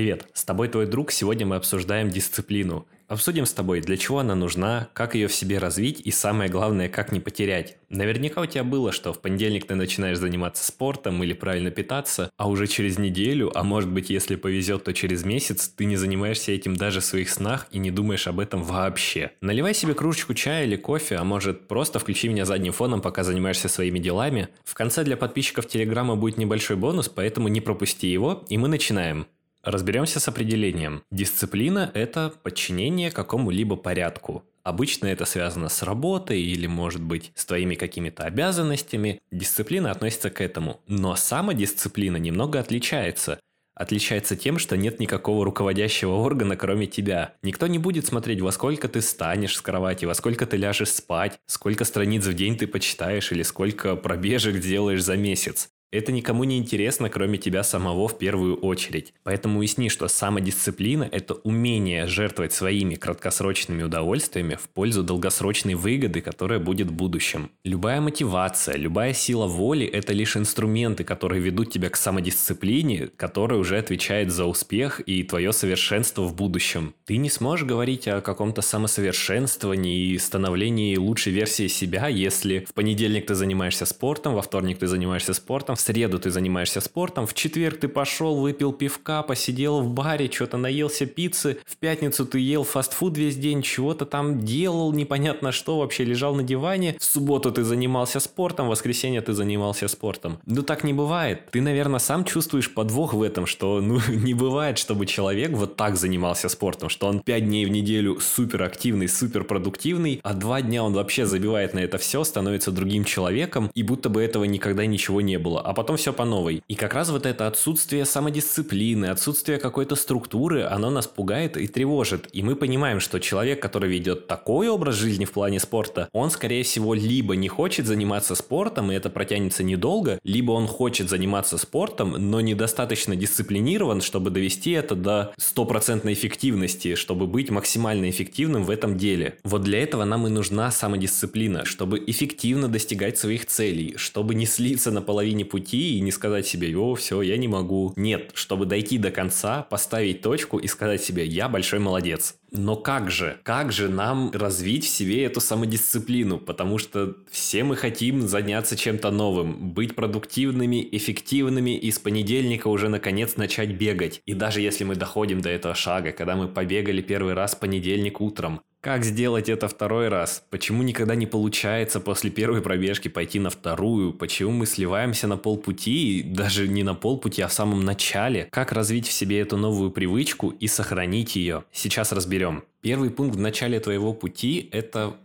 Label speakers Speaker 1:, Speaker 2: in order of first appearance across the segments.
Speaker 1: Привет, с тобой твой друг. Сегодня мы обсуждаем дисциплину. Обсудим с тобой, для чего она нужна, как ее в себе развить и самое главное, как не потерять. Наверняка у тебя было, что в понедельник ты начинаешь заниматься спортом или правильно питаться, а уже через неделю, а может быть, если повезет, то через месяц, ты не занимаешься этим даже в своих снах и не думаешь об этом вообще. Наливай себе кружечку чая или кофе, а может просто включи меня задним фоном, пока занимаешься своими делами. В конце для подписчиков Телеграма будет небольшой бонус, поэтому не пропусти его, и мы начинаем. Разберемся с определением. Дисциплина – это подчинение какому-либо порядку. Обычно это связано с работой или, может быть, с твоими какими-то обязанностями. Дисциплина относится к этому. Но самодисциплина немного отличается. Отличается тем, что нет никакого руководящего органа, кроме тебя. Никто не будет смотреть, во сколько ты станешь с кровати, во сколько ты ляжешь спать, сколько страниц в день ты почитаешь или сколько пробежек делаешь за месяц. Это никому не интересно, кроме тебя самого в первую очередь. Поэтому уясни, что самодисциплина – это умение жертвовать своими краткосрочными удовольствиями в пользу долгосрочной выгоды, которая будет в будущем. Любая мотивация, любая сила воли – это лишь инструменты, которые ведут тебя к самодисциплине, которая уже отвечает за успех и твое совершенство в будущем. Ты не сможешь говорить о каком-то самосовершенствовании и становлении лучшей версии себя, если в понедельник ты занимаешься спортом, во вторник ты занимаешься спортом, в среду ты занимаешься спортом, в четверг ты пошел, выпил пивка, посидел в баре, что-то наелся пиццы, в пятницу ты ел фастфуд весь день, чего-то там делал, непонятно что, вообще лежал на диване, в субботу ты занимался спортом, в воскресенье ты занимался спортом. Ну так не бывает. Ты, наверное, сам чувствуешь подвох в этом, что ну не бывает, чтобы человек вот так занимался спортом, что он пять дней в неделю супер активный, супер продуктивный, а два дня он вообще забивает на это все, становится другим человеком, и будто бы этого никогда ничего не было а потом все по новой. И как раз вот это отсутствие самодисциплины, отсутствие какой-то структуры, оно нас пугает и тревожит. И мы понимаем, что человек, который ведет такой образ жизни в плане спорта, он, скорее всего, либо не хочет заниматься спортом, и это протянется недолго, либо он хочет заниматься спортом, но недостаточно дисциплинирован, чтобы довести это до стопроцентной эффективности, чтобы быть максимально эффективным в этом деле. Вот для этого нам и нужна самодисциплина, чтобы эффективно достигать своих целей, чтобы не слиться на половине пути пути и не сказать себе, о, все, я не могу. Нет, чтобы дойти до конца, поставить точку и сказать себе, я большой молодец. Но как же, как же нам развить в себе эту самодисциплину? Потому что все мы хотим заняться чем-то новым, быть продуктивными, эффективными и с понедельника уже наконец начать бегать. И даже если мы доходим до этого шага, когда мы побегали первый раз понедельник утром, как сделать это второй раз? Почему никогда не получается после первой пробежки пойти на вторую? Почему мы сливаемся на полпути, даже не на полпути, а в самом начале? Как развить в себе эту новую привычку и сохранить ее? Сейчас разберем. Первый пункт в начале твоего пути – это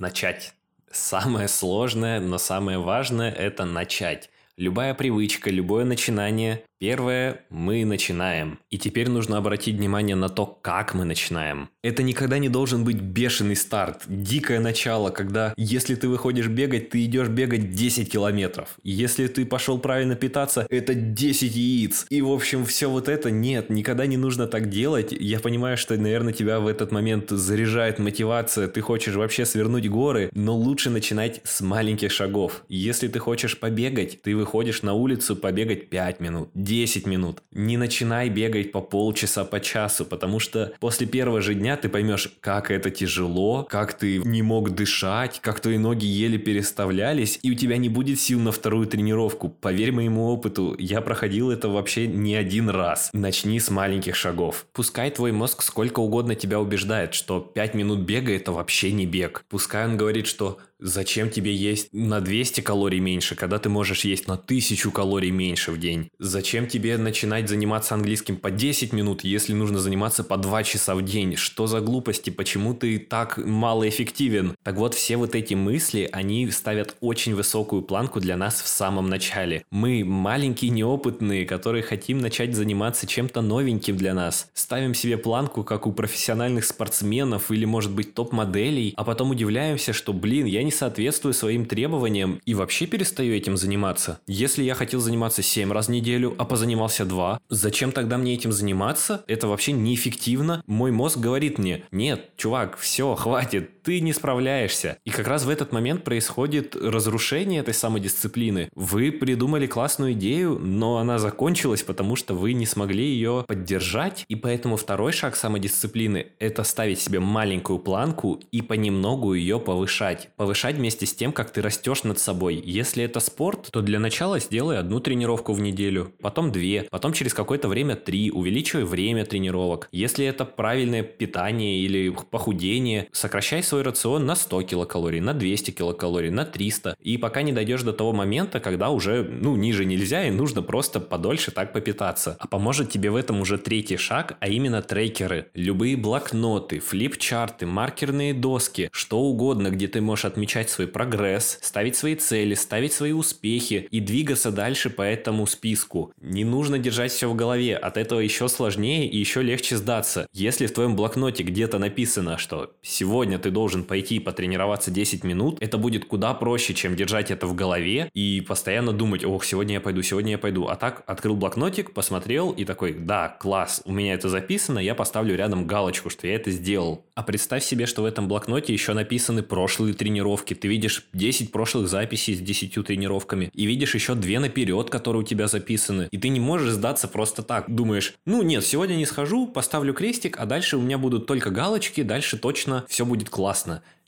Speaker 1: начать. Самое сложное, но самое важное – это начать. Любая привычка, любое начинание Первое, мы начинаем. И теперь нужно обратить внимание на то, как мы начинаем. Это никогда не должен быть бешеный старт, дикое начало, когда если ты выходишь бегать, ты идешь бегать 10 километров. Если ты пошел правильно питаться, это 10 яиц. И в общем, все вот это нет, никогда не нужно так делать. Я понимаю, что, наверное, тебя в этот момент заряжает мотивация, ты хочешь вообще свернуть горы, но лучше начинать с маленьких шагов. Если ты хочешь побегать, ты выходишь на улицу побегать 5 минут, 10 минут. Не начинай бегать по полчаса, по часу, потому что после первого же дня ты поймешь, как это тяжело, как ты не мог дышать, как твои ноги еле переставлялись, и у тебя не будет сил на вторую тренировку. Поверь моему опыту, я проходил это вообще не один раз. Начни с маленьких шагов. Пускай твой мозг сколько угодно тебя убеждает, что 5 минут бега это вообще не бег. Пускай он говорит, что Зачем тебе есть на 200 калорий меньше, когда ты можешь есть на 1000 калорий меньше в день? Зачем тебе начинать заниматься английским по 10 минут, если нужно заниматься по 2 часа в день? Что за глупости? Почему ты так малоэффективен? Так вот, все вот эти мысли, они ставят очень высокую планку для нас в самом начале. Мы маленькие, неопытные, которые хотим начать заниматься чем-то новеньким для нас. Ставим себе планку, как у профессиональных спортсменов или, может быть, топ-моделей, а потом удивляемся, что, блин, я не соответствую своим требованиям и вообще перестаю этим заниматься. Если я хотел заниматься 7 раз в неделю, а позанимался 2, зачем тогда мне этим заниматься? Это вообще неэффективно. Мой мозг говорит мне, нет, чувак, все, хватит, ты не справляешься. И как раз в этот момент происходит разрушение этой самодисциплины. Вы придумали классную идею, но она закончилась, потому что вы не смогли ее поддержать. И поэтому второй шаг самодисциплины – это ставить себе маленькую планку и понемногу ее повышать. Повышать вместе с тем, как ты растешь над собой. Если это спорт, то для начала сделай одну тренировку в неделю, потом две, потом через какое-то время три, увеличивай время тренировок. Если это правильное питание или похудение, сокращай свой рацион на 100 килокалорий, на 200 килокалорий, на 300. И пока не дойдешь до того момента, когда уже, ну, ниже нельзя и нужно просто подольше так попитаться. А поможет тебе в этом уже третий шаг, а именно трекеры. Любые блокноты, флипчарты, маркерные доски, что угодно, где ты можешь отмечать свой прогресс, ставить свои цели, ставить свои успехи и двигаться дальше по этому списку. Не нужно держать все в голове, от этого еще сложнее и еще легче сдаться. Если в твоем блокноте где-то написано, что сегодня ты должен пойти потренироваться 10 минут, это будет куда проще, чем держать это в голове и постоянно думать, ох, сегодня я пойду, сегодня я пойду. А так открыл блокнотик, посмотрел и такой, да, класс, у меня это записано, я поставлю рядом галочку, что я это сделал. А представь себе, что в этом блокноте еще написаны прошлые тренировки. Ты видишь 10 прошлых записей с 10 тренировками и видишь еще две наперед, которые у тебя записаны. И ты не можешь сдаться просто так. Думаешь, ну нет, сегодня не схожу, поставлю крестик, а дальше у меня будут только галочки, дальше точно все будет классно.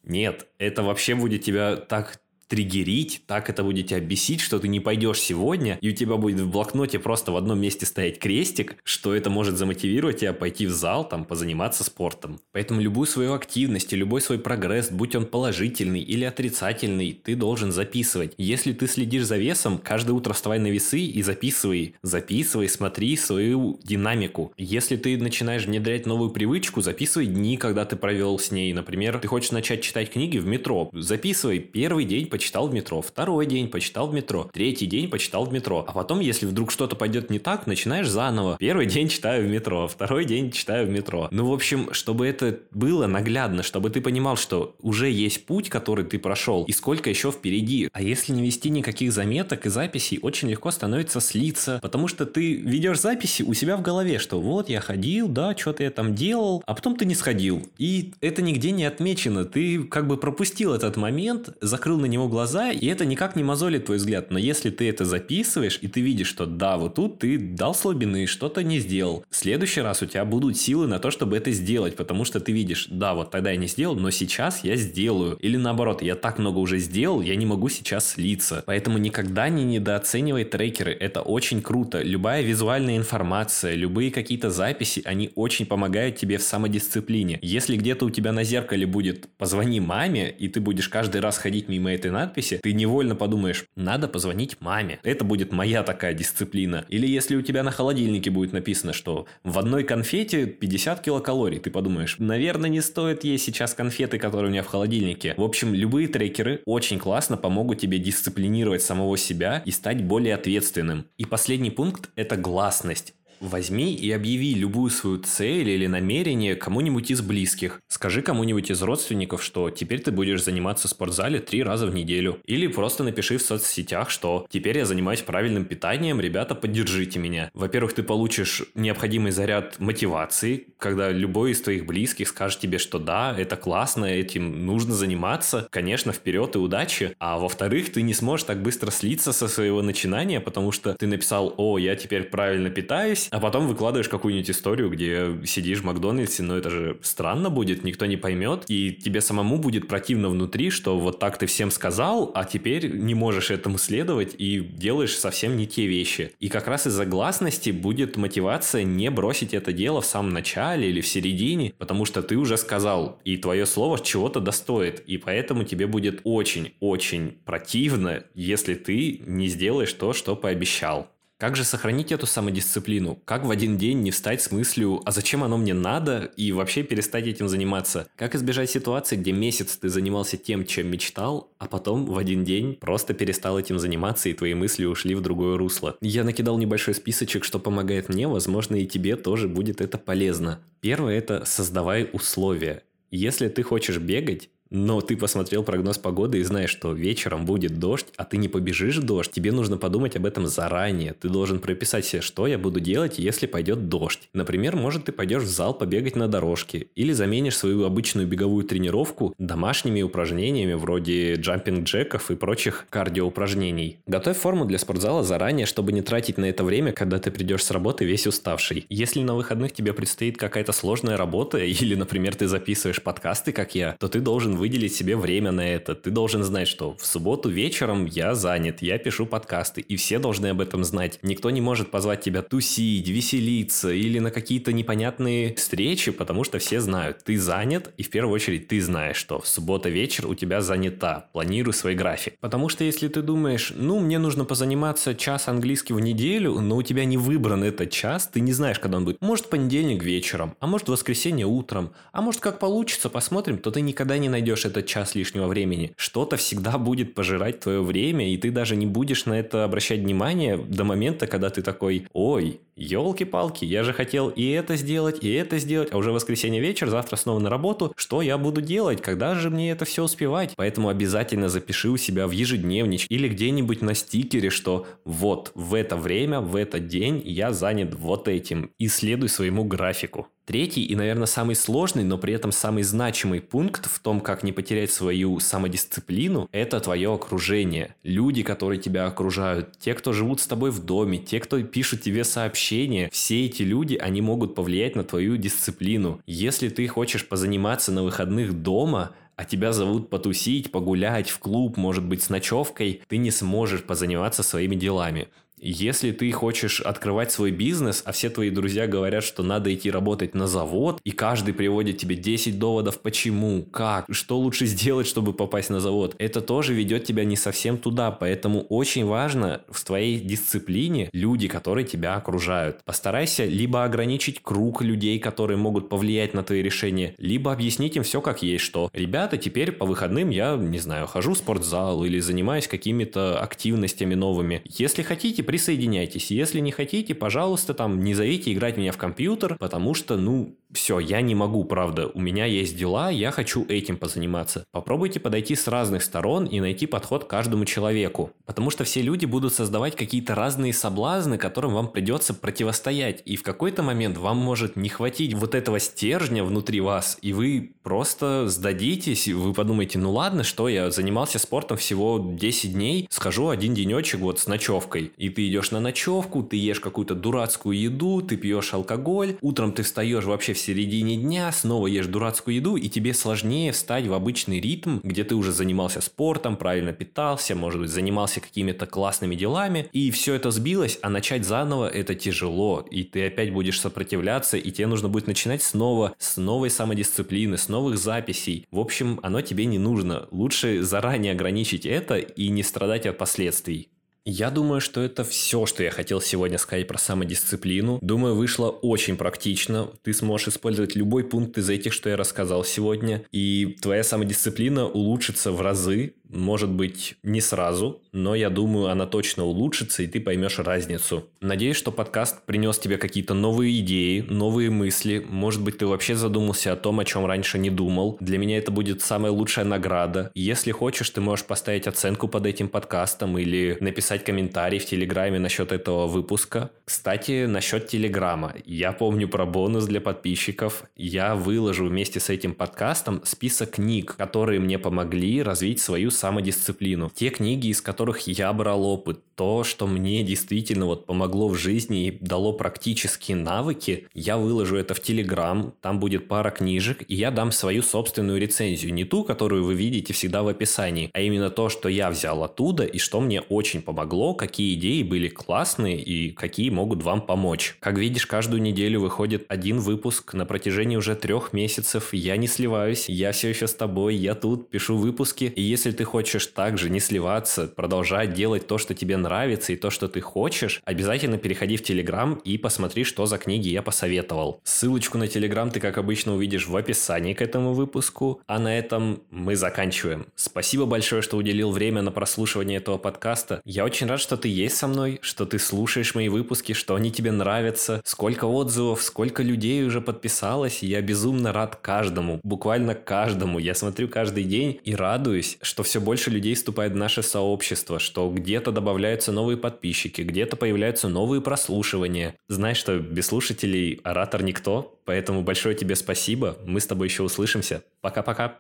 Speaker 1: Нет, это вообще будет тебя так триггерить, так это будет тебя бесить, что ты не пойдешь сегодня, и у тебя будет в блокноте просто в одном месте стоять крестик, что это может замотивировать тебя пойти в зал, там, позаниматься спортом. Поэтому любую свою активность и любой свой прогресс, будь он положительный или отрицательный, ты должен записывать. Если ты следишь за весом, каждое утро вставай на весы и записывай. Записывай, смотри свою динамику. Если ты начинаешь внедрять новую привычку, записывай дни, когда ты провел с ней. Например, ты хочешь начать читать книги в метро. Записывай первый день почитал в метро, второй день почитал в метро, третий день почитал в метро. А потом, если вдруг что-то пойдет не так, начинаешь заново. Первый день читаю в метро, второй день читаю в метро. Ну, в общем, чтобы это было наглядно, чтобы ты понимал, что уже есть путь, который ты прошел, и сколько еще впереди. А если не вести никаких заметок и записей, очень легко становится слиться, потому что ты ведешь записи у себя в голове, что вот я ходил, да, что-то я там делал, а потом ты не сходил. И это нигде не отмечено. Ты как бы пропустил этот момент, закрыл на глаза, и это никак не мозолит твой взгляд. Но если ты это записываешь, и ты видишь, что да, вот тут ты дал слабины, что-то не сделал, в следующий раз у тебя будут силы на то, чтобы это сделать, потому что ты видишь, да, вот тогда я не сделал, но сейчас я сделаю. Или наоборот, я так много уже сделал, я не могу сейчас слиться. Поэтому никогда не недооценивай трекеры, это очень круто. Любая визуальная информация, любые какие-то записи, они очень помогают тебе в самодисциплине. Если где-то у тебя на зеркале будет «позвони маме», и ты будешь каждый раз ходить мимо этой надписи, ты невольно подумаешь, надо позвонить маме. Это будет моя такая дисциплина. Или если у тебя на холодильнике будет написано, что в одной конфете 50 килокалорий, ты подумаешь, наверное, не стоит есть сейчас конфеты, которые у меня в холодильнике. В общем, любые трекеры очень классно помогут тебе дисциплинировать самого себя и стать более ответственным. И последний пункт – это гласность. Возьми и объяви любую свою цель или намерение кому-нибудь из близких. Скажи кому-нибудь из родственников, что теперь ты будешь заниматься в спортзале три раза в неделю. Или просто напиши в соцсетях, что теперь я занимаюсь правильным питанием, ребята, поддержите меня. Во-первых, ты получишь необходимый заряд мотивации, когда любой из твоих близких скажет тебе, что да, это классно, этим нужно заниматься. Конечно, вперед и удачи. А во-вторых, ты не сможешь так быстро слиться со своего начинания, потому что ты написал, о, я теперь правильно питаюсь, а потом выкладываешь какую-нибудь историю, где сидишь в Макдональдсе, но это же странно будет, никто не поймет, и тебе самому будет противно внутри, что вот так ты всем сказал, а теперь не можешь этому следовать и делаешь совсем не те вещи. И как раз из-за гласности будет мотивация не бросить это дело в самом начале или в середине, потому что ты уже сказал, и твое слово чего-то достоит, и поэтому тебе будет очень-очень противно, если ты не сделаешь то, что пообещал. Как же сохранить эту самодисциплину? Как в один день не встать с мыслью, а зачем оно мне надо, и вообще перестать этим заниматься? Как избежать ситуации, где месяц ты занимался тем, чем мечтал, а потом в один день просто перестал этим заниматься, и твои мысли ушли в другое русло? Я накидал небольшой списочек, что помогает мне, возможно, и тебе тоже будет это полезно. Первое – это создавай условия. Если ты хочешь бегать, Но ты посмотрел прогноз погоды и знаешь, что вечером будет дождь, а ты не побежишь в дождь. Тебе нужно подумать об этом заранее. Ты должен прописать себе, что я буду делать, если пойдет дождь. Например, может ты пойдешь в зал побегать на дорожке или заменишь свою обычную беговую тренировку домашними упражнениями вроде джампинг-джеков и прочих кардиоупражнений. Готовь форму для спортзала заранее, чтобы не тратить на это время, когда ты придешь с работы весь уставший. Если на выходных тебе предстоит какая-то сложная работа или, например, ты записываешь подкасты, как я, то ты должен выделить себе время на это. Ты должен знать, что в субботу вечером я занят, я пишу подкасты, и все должны об этом знать. Никто не может позвать тебя тусить, веселиться или на какие-то непонятные встречи, потому что все знают, ты занят, и в первую очередь ты знаешь, что в суббота вечер у тебя занята. Планируй свой график. Потому что если ты думаешь, ну, мне нужно позаниматься час английский в неделю, но у тебя не выбран этот час, ты не знаешь, когда он будет. Может, понедельник вечером, а может, воскресенье утром, а может, как получится, посмотрим, то ты никогда не найдешь этот час лишнего времени. Что-то всегда будет пожирать твое время, и ты даже не будешь на это обращать внимание до момента, когда ты такой, ой, елки-палки, я же хотел и это сделать, и это сделать, а уже воскресенье вечер, завтра снова на работу, что я буду делать, когда же мне это все успевать? Поэтому обязательно запиши у себя в ежедневничек или где-нибудь на стикере, что вот в это время, в этот день я занят вот этим, и следуй своему графику. Третий и, наверное, самый сложный, но при этом самый значимый пункт в том, как не потерять свою самодисциплину, это твое окружение. Люди, которые тебя окружают, те, кто живут с тобой в доме, те, кто пишут тебе сообщения, все эти люди, они могут повлиять на твою дисциплину. Если ты хочешь позаниматься на выходных дома, а тебя зовут потусить, погулять в клуб, может быть, с ночевкой, ты не сможешь позаниматься своими делами. Если ты хочешь открывать свой бизнес, а все твои друзья говорят, что надо идти работать на завод, и каждый приводит тебе 10 доводов, почему, как, что лучше сделать, чтобы попасть на завод, это тоже ведет тебя не совсем туда. Поэтому очень важно в твоей дисциплине люди, которые тебя окружают. Постарайся либо ограничить круг людей, которые могут повлиять на твои решения, либо объяснить им все как есть, что ребята, теперь по выходным я, не знаю, хожу в спортзал или занимаюсь какими-то активностями новыми. Если хотите, присоединяйтесь. Если не хотите, пожалуйста, там не зовите играть меня в компьютер, потому что, ну, все, я не могу, правда, у меня есть дела, я хочу этим позаниматься. Попробуйте подойти с разных сторон и найти подход к каждому человеку, потому что все люди будут создавать какие-то разные соблазны, которым вам придется противостоять, и в какой-то момент вам может не хватить вот этого стержня внутри вас, и вы просто сдадитесь, вы подумаете, ну ладно, что я занимался спортом всего 10 дней, схожу один денечек вот с ночевкой, и ты идешь на ночевку, ты ешь какую-то дурацкую еду, ты пьешь алкоголь, утром ты встаешь вообще в середине дня, снова ешь дурацкую еду, и тебе сложнее встать в обычный ритм, где ты уже занимался спортом, правильно питался, может быть, занимался какими-то классными делами, и все это сбилось, а начать заново это тяжело, и ты опять будешь сопротивляться, и тебе нужно будет начинать снова, с новой самодисциплины, с новых записей. В общем, оно тебе не нужно. Лучше заранее ограничить это и не страдать от последствий. Я думаю, что это все, что я хотел сегодня сказать про самодисциплину. Думаю, вышло очень практично. Ты сможешь использовать любой пункт из этих, что я рассказал сегодня, и твоя самодисциплина улучшится в разы. Может быть, не сразу, но я думаю, она точно улучшится, и ты поймешь разницу. Надеюсь, что подкаст принес тебе какие-то новые идеи, новые мысли. Может быть, ты вообще задумался о том, о чем раньше не думал. Для меня это будет самая лучшая награда. Если хочешь, ты можешь поставить оценку под этим подкастом или написать комментарий в Телеграме насчет этого выпуска. Кстати, насчет Телеграма. Я помню про бонус для подписчиков. Я выложу вместе с этим подкастом список книг, которые мне помогли развить свою самодисциплину. Те книги, из которых я брал опыт, то, что мне действительно вот помогло в жизни и дало практические навыки, я выложу это в Телеграм, там будет пара книжек, и я дам свою собственную рецензию, не ту, которую вы видите всегда в описании, а именно то, что я взял оттуда и что мне очень помогло, какие идеи были классные и какие могут вам помочь. Как видишь, каждую неделю выходит один выпуск на протяжении уже трех месяцев, я не сливаюсь, я все еще с тобой, я тут, пишу выпуски, и если ты хочешь также не сливаться, продолжать делать то, что тебе нравится и то, что ты хочешь, обязательно переходи в Телеграм и посмотри, что за книги я посоветовал. Ссылочку на Телеграм ты, как обычно, увидишь в описании к этому выпуску. А на этом мы заканчиваем. Спасибо большое, что уделил время на прослушивание этого подкаста. Я очень рад, что ты есть со мной, что ты слушаешь мои выпуски, что они тебе нравятся. Сколько отзывов, сколько людей уже подписалось. Я безумно рад каждому, буквально каждому. Я смотрю каждый день и радуюсь, что все больше людей вступает в наше сообщество, что где-то добавляются новые подписчики, где-то появляются новые прослушивания. Знаешь, что без слушателей оратор никто, поэтому большое тебе спасибо. Мы с тобой еще услышимся. Пока-пока.